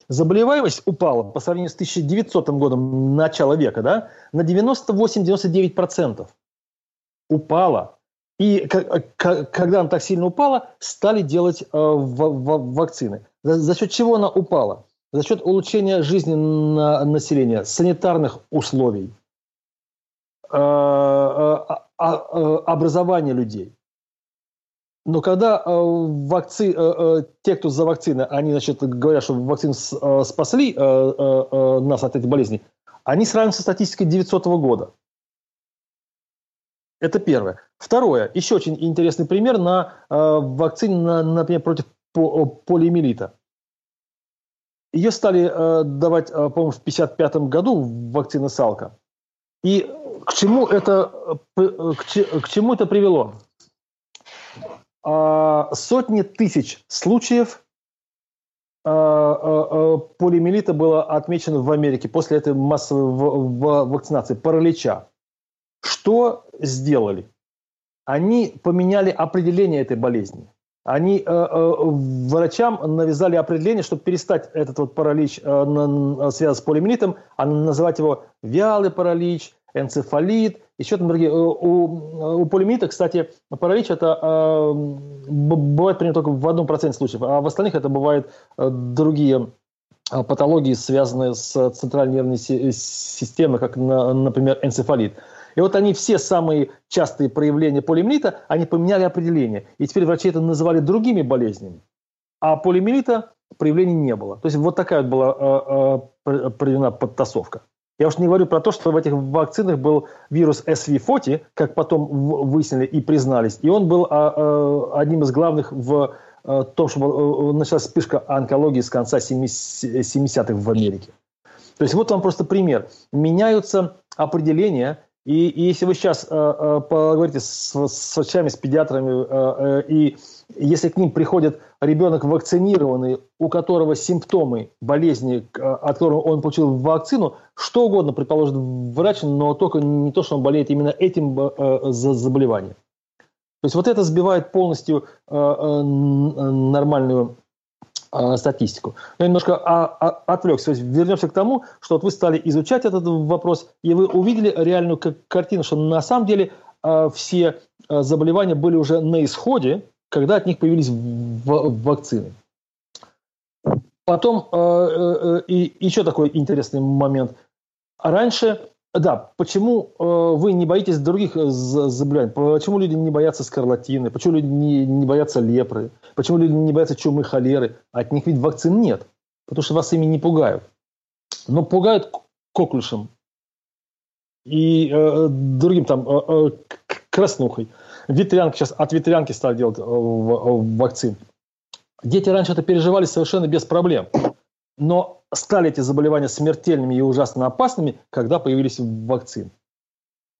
A: заболеваемость упала по сравнению с 1900 годом начала века да, на 98-99%. Упала. И когда она так сильно упала, стали делать э, вакцины. За счет чего она упала? За счет улучшения жизни населения, санитарных условий, э, э, образования людей. Но когда вакци... те, кто за вакцины, они значит, говорят, что вакцины спасли нас от этой болезни, они сравнивают со статистикой 900 года. Это первое. Второе. Еще очень интересный пример на э, вакцине, на, например, против по, полиомиелита. Ее стали э, давать, э, по-моему, в 1955 году вакцина Салка. И к чему это, э, к, к чему это привело? А, сотни тысяч случаев а, а, полиомиелита было отмечено в Америке после этой массовой вакцинации, паралича. Что сделали? Они поменяли определение этой болезни. Они э, э, врачам навязали определение, чтобы перестать этот вот паралич, э, связан с полиомиелитом, а называть его вялый паралич, энцефалит, еще там другие. У, у полиомиелита, кстати, паралич это э, бывает примерно только в одном проценте случаев, а в остальных это бывают э, другие э, патологии, связанные с центральной нервной системой, как, например, энцефалит. И вот они все самые частые проявления полиомиелита, они поменяли определение. И теперь врачи это называли другими болезнями. А полиомиелита проявлений не было. То есть вот такая вот была э, э, проведена подтасовка. Я уж не говорю про то, что в этих вакцинах был вирус SV40, как потом выяснили и признались. И он был а, а, одним из главных в том, что началась вспышка онкологии с конца 70-х в Америке. То есть вот вам просто пример. Меняются определения, и, и если вы сейчас э, э, поговорите с, с врачами, с педиатрами, э, э, и если к ним приходит ребенок вакцинированный, у которого симптомы болезни, от которого он получил вакцину, что угодно предположит врач, но только не то, что он болеет именно этим э, заболеванием. То есть вот это сбивает полностью э, э, нормальную статистику. Я немножко отвлекся. Вернемся к тому, что вот вы стали изучать этот вопрос, и вы увидели реальную картину, что на самом деле все заболевания были уже на исходе, когда от них появились вакцины. Потом э, э, и еще такой интересный момент. Раньше, да, почему вы не боитесь других заболеваний? Почему люди не боятся скарлатины? Почему люди не, не боятся лепры? Почему люди не боятся чумы, холеры? От них ведь вакцин нет, потому что вас ими не пугают. Но пугают коклюшем и э, другим там э, э, краснухой. Ветрянки сейчас от ветрянки стали делать э, вакцин. Дети раньше это переживали совершенно без проблем. Но стали эти заболевания смертельными и ужасно опасными, когда появились вакцины.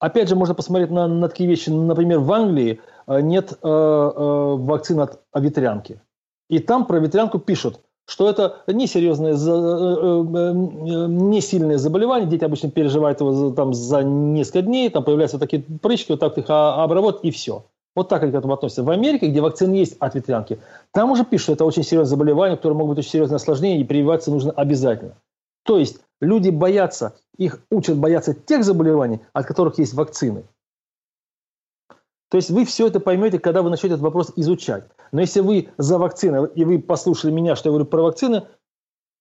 A: Опять же, можно посмотреть на, на такие вещи. Например, в Англии э, нет э, э, вакцин от ветрянки. И там про ветрянку пишут, что это несерьезное, э, э, не сильное заболевание. Дети обычно переживают его там, за несколько дней, там появляются такие прыщики, вот так их обработать и все. Вот так они к этому относятся. В Америке, где вакцины есть от ветрянки, там уже пишут, что это очень серьезное заболевание, которое могут быть очень серьезные осложнения, и прививаться нужно обязательно. То есть люди боятся, их учат бояться тех заболеваний, от которых есть вакцины. То есть вы все это поймете, когда вы начнете этот вопрос изучать. Но если вы за вакцины, и вы послушали меня, что я говорю про вакцины,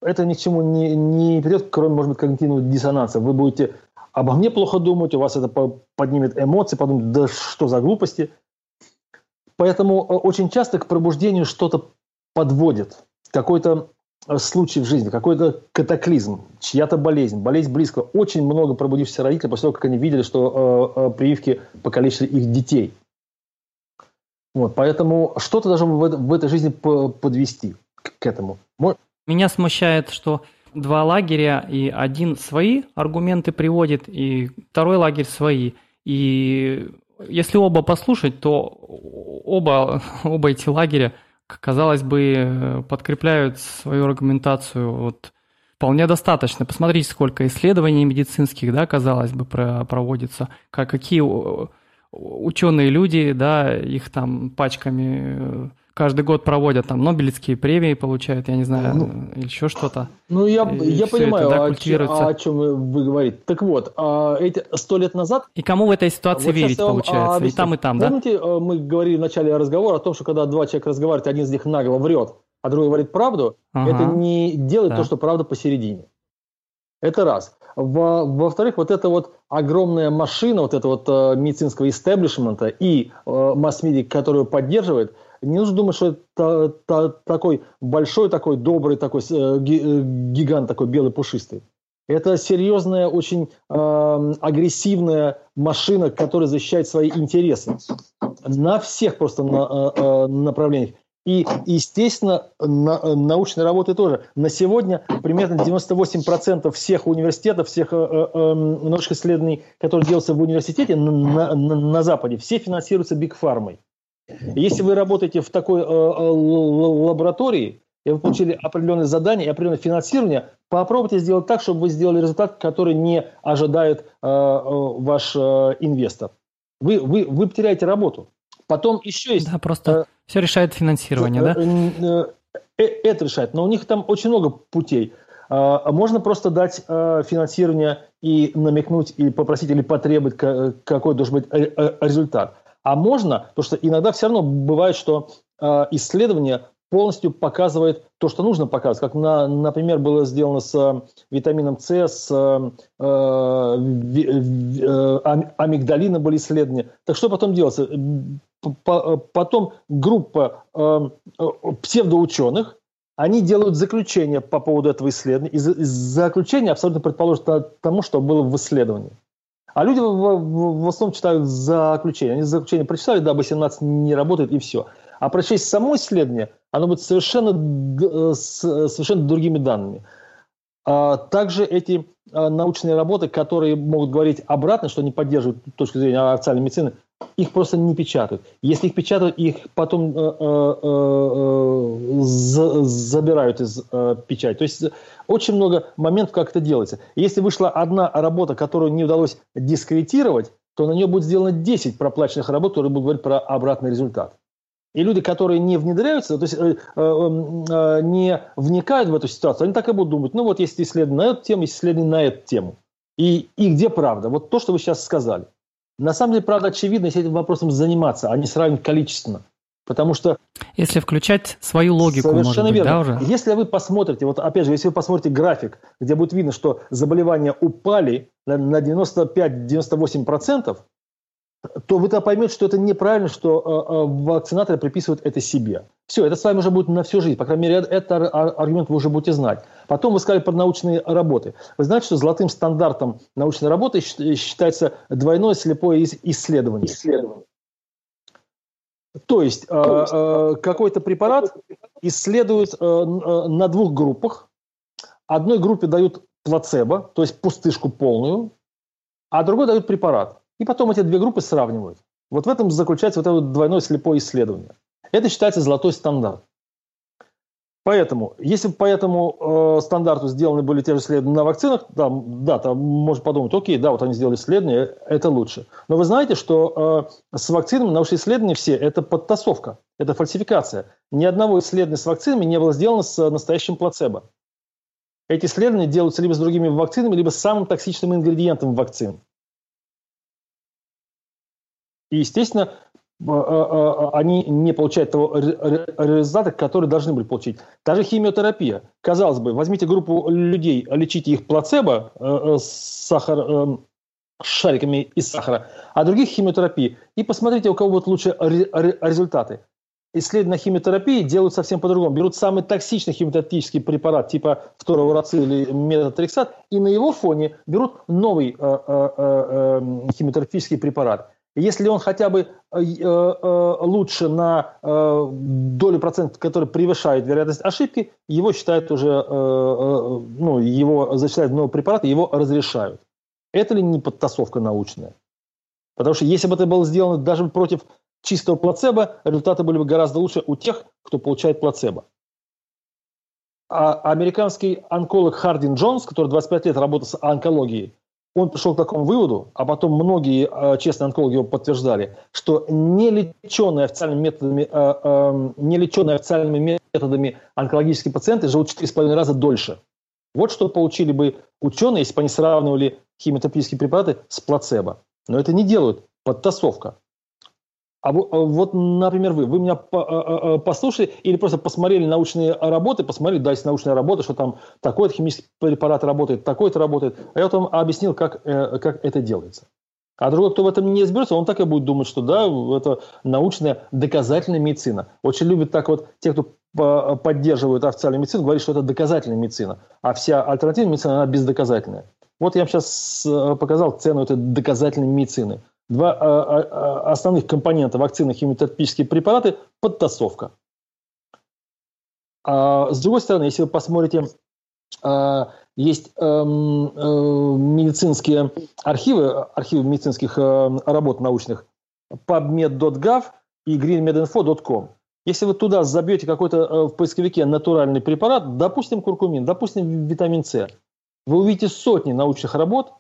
A: это ни к чему не, не придет, кроме, может быть, когнитивного диссонанса. Вы будете обо мне плохо думать, у вас это поднимет эмоции, подумать, да что за глупости. Поэтому э, очень часто к пробуждению что-то подводит. Какой-то э, случай в жизни, какой-то катаклизм, чья-то болезнь, болезнь близкого. Очень много пробудившихся родителей после того, как они видели, что э, э, прививки покалечили их детей. Вот, поэтому что-то должно в, в этой жизни подвести к, к этому.
B: Меня смущает, что два лагеря, и один свои аргументы приводит, и второй лагерь свои. И если оба послушать, то оба, [LAUGHS] оба эти лагеря, казалось бы, подкрепляют свою аргументацию вот вполне достаточно. Посмотрите, сколько исследований медицинских, да, казалось бы, проводится, как, какие ученые люди, да, их там пачками каждый год проводят, там, Нобелевские премии получают, я не знаю, ну, или еще что-то.
A: Ну, я, я понимаю, это, да, о, чем, о чем вы говорите. Так вот, а эти сто лет назад...
B: И кому в этой ситуации вот верить, получается? И там, и там,
A: Помните, да? Помните, мы говорили в начале разговора о том, что когда два человека разговаривают, один из них нагло врет, а другой говорит правду, ага. это не делает да. то, что правда посередине. Это раз. Во, во-вторых, вот эта вот огромная машина, вот это вот э, медицинского истеблишмента и э, масс-медиа, которую поддерживает – не нужно думать, что это та, такой большой, такой добрый, такой э, гигант, такой белый пушистый. Это серьезная, очень э, агрессивная машина, которая защищает свои интересы на всех просто на, э, э направлениях. И, естественно, на, научной работы тоже. На сегодня примерно 98% всех университетов, всех э, э, научных исследований, которые делаются в университете на, на, на Западе, все финансируются Биг Фармой. Если вы работаете в такой э, э лаборатории, и вы получили определенные задания и определенное финансирование, попробуйте сделать так, чтобы вы сделали результат, который не ожидает э, ваш инвестор. Вы, вы, вы потеряете работу. Потом еще есть...
B: Да, просто все решает финансирование,
A: да? Это решает. Но у них там очень много путей. Можно просто дать финансирование и намекнуть, и попросить, или потребовать, какой должен быть результат. А можно, потому что иногда все равно бывает, что э, исследование полностью показывает то, что нужно показывать. Как, на, например, было сделано с э, витамином С, с э, э, э амигдалином были исследования. Так что потом делается? Потом группа э, э, псевдоученых, они делают заключение по поводу этого исследования, и заключение абсолютно предположит тому, что было в исследовании. А люди в, в, в основном читают заключение. Они заключение прочитали, да, 18 не работает, и все. А прочесть само исследование, оно будет совершенно, э, с совершенно другими данными. А также эти а, научные работы, которые могут говорить обратно, что не поддерживают точку зрения официальной медицины, их просто не печатают. Если их печатают, их потом э, э, э, забирают из печати. То есть очень много моментов, как это делается. Если вышла одна работа, которую не удалось дискредитировать, то на нее будет сделано 10 проплаченных работ, которые будут говорить про обратный результат. И люди, которые не внедряются, то есть э, э, э, не вникают в эту ситуацию, они так и будут думать, ну вот есть исследование на эту тему, есть исследование на эту тему. И, и где правда? Вот то, что вы сейчас сказали. На самом деле, правда, очевидно, если этим вопросом заниматься, а не сравнивать количественно. Потому что...
B: Если включать свою логику, совершенно может быть, верно. да, уже?
A: Если вы посмотрите, вот опять же, если вы посмотрите график, где будет видно, что заболевания упали на 95-98%, то вы-то поймете, что это неправильно, что э, э, вакцинаторы приписывают это себе. Все, это с вами уже будет на всю жизнь. По крайней мере, этот аргумент вы уже будете знать. Потом вы сказали про научные работы. Вы знаете, что золотым стандартом научной работы считается двойное слепое исследование. исследование. То есть, э, э, какой-то препарат исследуют э, э, на двух группах. Одной группе дают плацебо, то есть пустышку полную, а другой дают препарат. И потом эти две группы сравнивают. Вот в этом заключается вот это двойное слепое исследование. Это считается золотой стандарт. Поэтому, если по этому э, стандарту сделаны были те же исследования на вакцинах, там, да, там можно подумать, окей, да, вот они сделали исследования, это лучше. Но вы знаете, что э, с вакцинами научные исследования все – это подтасовка, это фальсификация. Ни одного исследования с вакцинами не было сделано с настоящим плацебо. Эти исследования делаются либо с другими вакцинами, либо с самым токсичным ингредиентом вакцин. И, естественно, они не получают того результата, который должны были получить. Та же химиотерапия. Казалось бы, возьмите группу людей, лечите их плацебо, э, э, сахар, э, шариками из сахара, а других химиотерапии, и посмотрите, у кого будут лучше результаты. Исследования химиотерапии делают совсем по-другому. Берут самый токсичный химиотерапевтический препарат типа второго раци или метатрексат, и на его фоне берут новый э, э, э, химиотерапевтический препарат. Если он хотя бы э, э, э, лучше на долю процентов, который превышает вероятность ошибки, его считают уже, ну, его зачисляют в новый препарат, его разрешают. Это ли не подтасовка научная? Потому что если бы это было сделано даже против чистого плацебо, результаты были бы гораздо лучше у тех, кто получает плацебо. А американский онколог Хардин Джонс, который 25 лет работал с онкологией, он пришел к такому выводу, а потом многие э, честные онкологи его подтверждали, что не леченные официальными методами, э, э, не леченные официальными методами онкологические пациенты живут 4,5 раза дольше. Вот что получили бы ученые, если бы они сравнивали химиотерапевтические препараты с плацебо. Но это не делают. Подтасовка. А, а вот, например, вы, вы меня а, а, послушали или просто посмотрели научные работы, посмотрели, да, есть научная работа, что там такой-то химический препарат работает, такой-то работает. А я вам объяснил, как, э, как это делается. А другой, кто в этом не разберется, он так и будет думать, что да, это научная доказательная медицина. Очень любят так вот те, кто поддерживают официальную медицину, говорят, что это доказательная медицина. А вся альтернативная медицина, она бездоказательная. Вот я вам сейчас э, показал цену этой доказательной медицины – Два а, а, а, основных компонента вакцины химиотерапевтические препараты – подтасовка. А с другой стороны, если вы посмотрите, есть а, медицинские архивы, архивы медицинских а, работ научных, pubmed.gov и greenmedinfo.com. Если вы туда забьете какой-то в поисковике натуральный препарат, допустим, куркумин, допустим, витамин С, вы увидите сотни научных работ,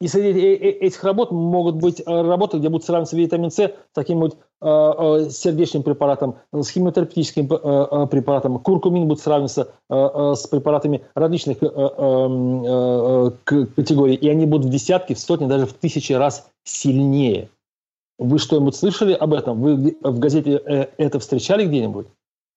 A: и среди этих работ могут быть э, работы, где будут сравниваться витамин С с э, э, сердечным препаратом, с химиотерапевтическим препаратом. Куркумин будет сравниваться с препаратами различных категорий, и они будут в десятки, в сотни, даже в тысячи раз сильнее. Вы что-нибудь слышали об этом? Вы в газете это встречали где-нибудь?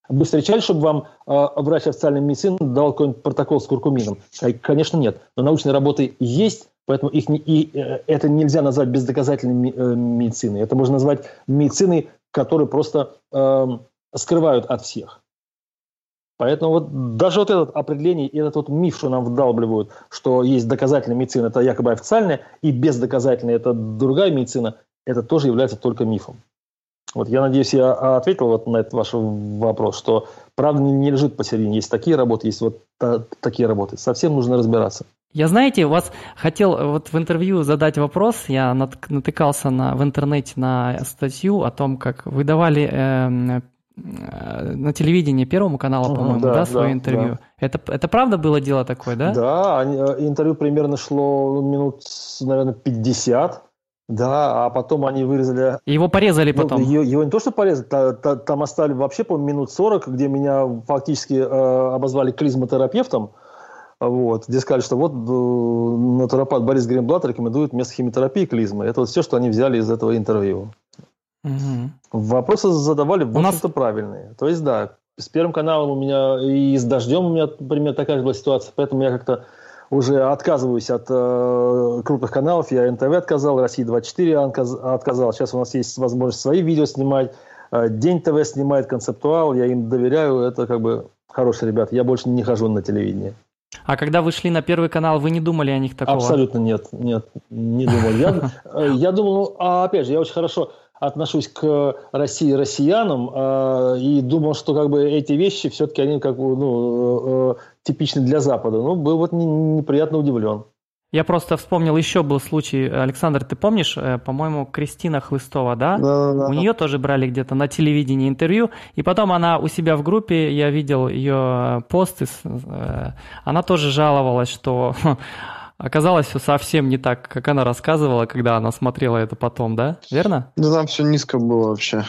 A: Вы встречали, чтобы вам врач официальной медицины дал какой-нибудь протокол с куркумином? Конечно, нет. Но научные работы есть, Поэтому их не, и, э, это нельзя назвать бездоказательной э, медициной. Это можно назвать медициной, которую просто э, скрывают от всех. Поэтому вот даже вот это определение и этот вот миф, что нам вдалбливают, что есть доказательная медицина, это якобы официальная, и бездоказательная, это другая медицина, это тоже является только мифом. Вот я надеюсь, я ответил вот на этот ваш вопрос, что правда не, не лежит посередине. Есть такие работы, есть вот та, такие работы. Совсем нужно разбираться.
B: Я, знаете, у вас хотел вот в интервью задать вопрос, я натыкался на, в интернете на статью о том, как вы давали э, на телевидении Первому каналу, по-моему, да, да, свое да, интервью. Да. Это, это правда было дело такое, да?
A: Да, э, интервью примерно шло минут, наверное, 50. Да, а потом они вырезали...
B: Его порезали ну, потом?
A: Его, его не то, что порезали, та, та, там оставили вообще, по минут 40, где меня фактически э, обозвали клизмотерапевтом. Вот, где сказали, что вот э, натуропат Борис Гринблат рекомендует вместо химиотерапии клизмы. Это вот все, что они взяли из этого интервью. Угу. Вопросы задавали, в общем-то, нас... правильные. То есть, да, с Первым каналом у меня и с Дождем у меня, например, такая же была ситуация, поэтому я как-то уже отказываюсь от э, крупных каналов. Я НТВ отказал, Россия 24 отказал. Сейчас у нас есть возможность свои видео снимать. Э, День ТВ снимает концептуал, я им доверяю. Это как бы хорошие ребята. Я больше не хожу на телевидение.
B: А когда вы шли на Первый канал, вы не думали о них такого?
A: Абсолютно нет, нет, не думал. Я, э, я думал, ну, а опять же, я очень хорошо отношусь к России россиянам э, и думал, что как бы эти вещи все-таки они как бы ну, э, типичны для Запада. Ну, был вот неприятно удивлен.
B: Я просто вспомнил, еще был случай, Александр, ты помнишь, э, по-моему, Кристина Хлыстова, да?
A: Да, да,
B: У нее тоже брали где-то на телевидении интервью, и потом она у себя в группе, я видел ее посты, э, она тоже жаловалась, что [LAUGHS] оказалось все совсем не так, как она рассказывала, когда она смотрела это потом, да? Верно?
C: Да там все низко было вообще.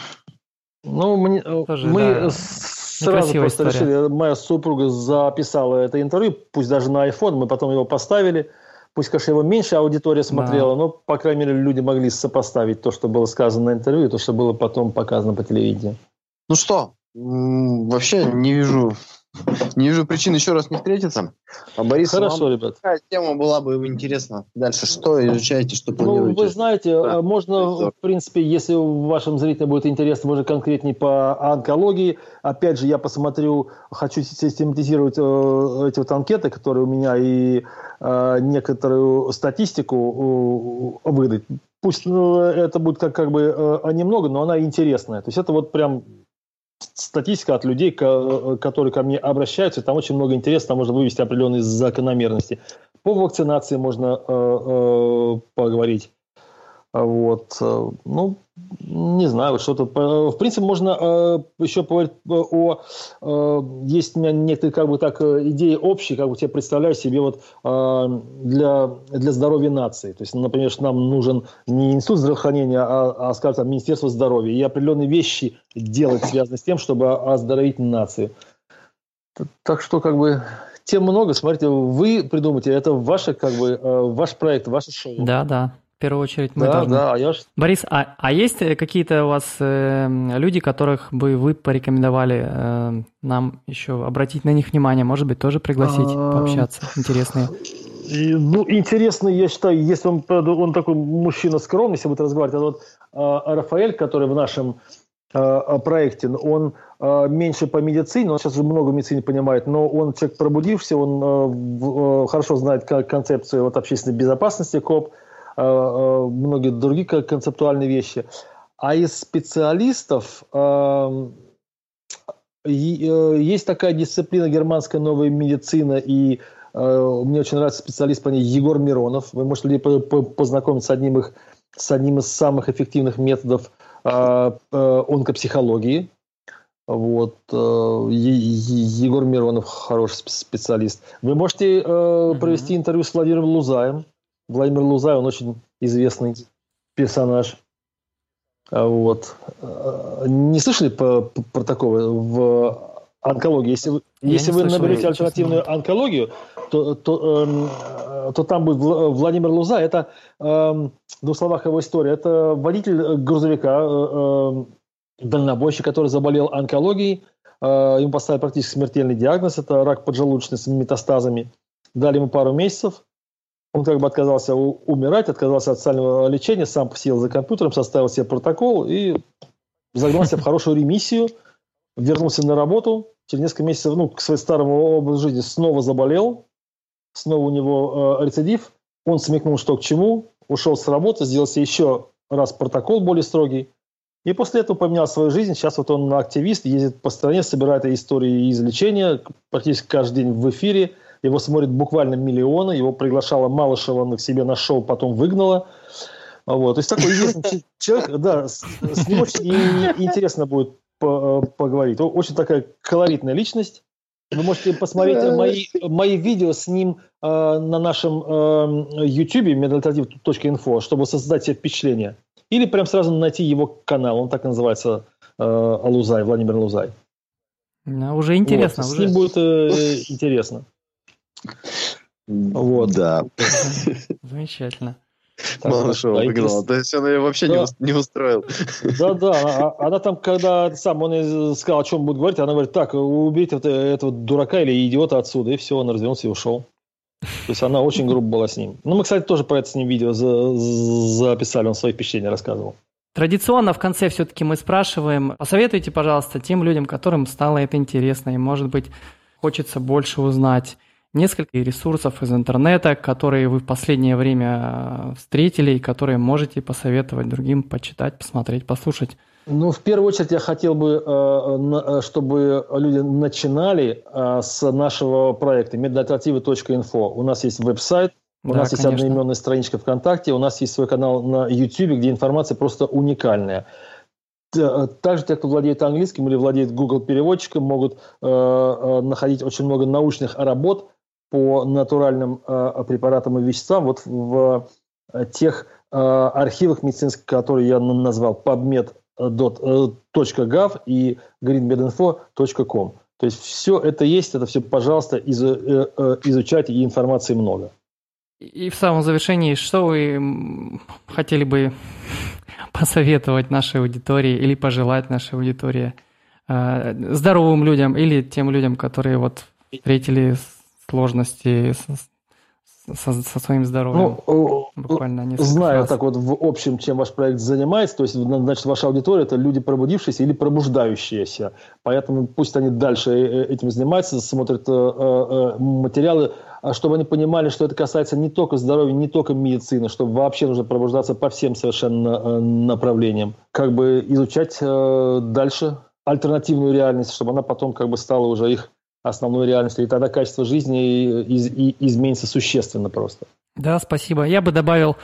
A: Ну, мне, тоже, мы да. сразу просто история. решили, моя супруга записала это интервью, пусть даже на iPhone, мы потом его поставили – Пусть, конечно, его меньше аудитория смотрела, да. но, по крайней мере, люди могли сопоставить то, что было сказано на интервью, и то, что было потом показано по телевидению.
C: Ну что, вообще не вижу не вижу причин еще раз не встретиться. А Борис,
A: Хорошо, вам ребят.
C: Какая тема была бы интересна? Дальше что изучаете, что планируете?
A: Ну, вы знаете, да. можно, в принципе, если вашим зрителям будет интересно, можно конкретнее по онкологии. Опять же, я посмотрю, хочу систематизировать э, эти вот анкеты, которые у меня, и э, некоторую статистику э, выдать. Пусть ну, это будет как, как бы э, немного, но она интересная. То есть это вот прям статистика от людей, которые ко мне обращаются, там очень много интереса, там можно вывести определенные закономерности. По вакцинации можно э, э, поговорить. Вот. Э, ну, не знаю, что-то... В принципе, можно э, еще поговорить о... Э, есть у меня некоторые, как бы так, идеи общие, как бы тебе представляю себе вот для, для здоровья нации. То есть, например, что нам нужен не институт здравоохранения, а, а скажем, там, Министерство здоровья. И определенные вещи делать, связанные с тем, чтобы оздоровить нацию. Так что, как бы, тем много. Смотрите, вы придумайте, это ваше, как бы, ваш проект, ваше шоу.
B: Да, да. В первую очередь мы
A: да,
B: должны.
A: Да, а я.
B: Борис, а, а есть какие-то у вас э, люди, которых бы вы порекомендовали э, нам еще обратить на них внимание, может быть, тоже пригласить, а... пообщаться, интересные?
A: И, ну, интересный, я считаю, если он, он такой мужчина скромный, если будет разговаривать, а вот а, Рафаэль, который в нашем а, проекте, он меньше по медицине, он сейчас уже много медицины понимает, но он человек пробудившийся, он а, в, хорошо знает концепцию вот, общественной безопасности КОП, Э, э, многие другие концептуальные вещи. А из специалистов э, есть такая дисциплина германская новая медицина, и мне очень нравится специалист по ней Егор Миронов. Вы можете познакомиться с одним, их, с одним из самых эффективных методов онкопсихологии. Вот. Егор Миронов хороший специалист. Вы можете провести интервью с Владимиром Лузаем. Владимир Лузай, он очень известный персонаж. А вот. А, не слышали про, про такого в онкологии? Если, вы, если вы слышал, наберете альтернативную честно. онкологию, то, то, э, то там будет Владимир Луза. Это, э, в двух словах его история, это водитель грузовика, э, э, дальнобойщик, который заболел онкологией. Э, ему поставили практически смертельный диагноз. Это рак поджелудочной с метастазами. Дали ему пару месяцев. Он как бы отказался умирать, отказался от социального лечения, сам сел за компьютером, составил себе протокол и загнался в хорошую ремиссию, вернулся на работу, через несколько месяцев, ну, к своему старому образу жизни снова заболел, снова у него э, рецидив, он смекнул, что к чему, ушел с работы, сделал себе еще раз протокол более строгий, и после этого поменял свою жизнь. Сейчас вот он активист, ездит по стране, собирает истории из лечения, практически каждый день в эфире – его смотрят буквально миллионы. Его приглашала Малышева к себе на шоу, потом выгнала. Вот. То есть такой известный [LAUGHS] человек, да, с, с ним очень интересно будет по поговорить. Очень такая колоритная личность. Вы можете посмотреть мои, мои видео с ним э, на нашем э, YouTube, meditativ.info, чтобы создать себе впечатление. Или прям сразу найти его канал, он так и называется, э, Алузай, Владимир Алузай.
B: Ну, уже интересно.
A: Вот, уже. С ним будет э, интересно.
C: Вот. Да.
B: Замечательно.
C: Мало что выгнала. То есть он ее вообще да. не устроил.
A: Да, да. Она, [LAUGHS] она там, когда сам он сказал, о чем будет говорить, она говорит, так, убейте этого дурака или идиота отсюда. И все, он развернулся и ушел. То есть она очень грубо была с ним. Ну, мы, кстати, тоже про это с ним видео записали, он свои впечатления рассказывал.
B: Традиционно в конце все-таки мы спрашиваем, посоветуйте, пожалуйста, тем людям, которым стало это интересно, и, может быть, хочется больше узнать несколько ресурсов из интернета, которые вы в последнее время э, встретили и которые можете посоветовать другим почитать, посмотреть, послушать?
A: Ну, в первую очередь я хотел бы, э, э, чтобы люди начинали с нашего проекта meditativы.info. У нас есть веб-сайт, у да, нас есть конечно. одноименная страничка ВКонтакте, у нас есть свой канал на YouTube, где информация просто уникальная. Также те, кто владеет английским или владеет Google переводчиком, могут находить очень много научных работ по натуральным э, препаратам и веществам вот в э, тех э, архивах медицинских, которые я назвал pubmed.gov и greenmedinfo.com. То есть все это есть, это все, пожалуйста, из, изучайте, и информации много.
B: И в самом завершении, что вы хотели бы посоветовать нашей аудитории или пожелать нашей аудитории здоровым людям или тем людям, которые вот встретили сложности со, со своим здоровьем?
A: Ну, Буквально знаю раз. так вот в общем, чем ваш проект занимается. То есть, значит, ваша аудитория – это люди пробудившиеся или пробуждающиеся. Поэтому пусть они дальше э, э, этим занимаются, смотрят э, э, материалы, а чтобы они понимали, что это касается не только здоровья, не только медицины, что вообще нужно пробуждаться по всем совершенно направлениям. Как бы изучать э, дальше альтернативную реальность, чтобы она потом как бы стала уже их основной реальностью, и тогда качество жизни из, и, изменится существенно просто.
B: Да, спасибо. Я бы добавил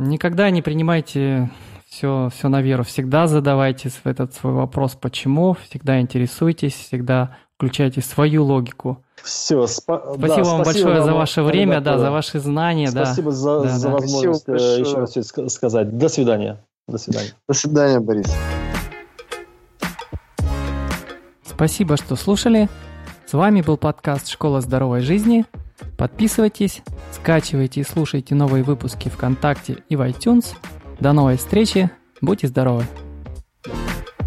B: Никогда не принимайте все, все на веру. Всегда задавайте этот свой вопрос «почему?», всегда интересуйтесь, всегда включайте свою логику.
A: Все,
B: спа- спасибо да, вам спасибо большое вам, за ваше время, да, за ваши знания.
A: Спасибо
B: да.
A: за, да, за да. возможность спасибо э, еще раз все сказать. До свидания. До свидания.
C: До свидания, Борис.
B: Спасибо, что слушали. С вами был подкаст «Школа здоровой жизни». Подписывайтесь, скачивайте и слушайте новые выпуски ВКонтакте и в iTunes. До новой встречи. Будьте здоровы! thank you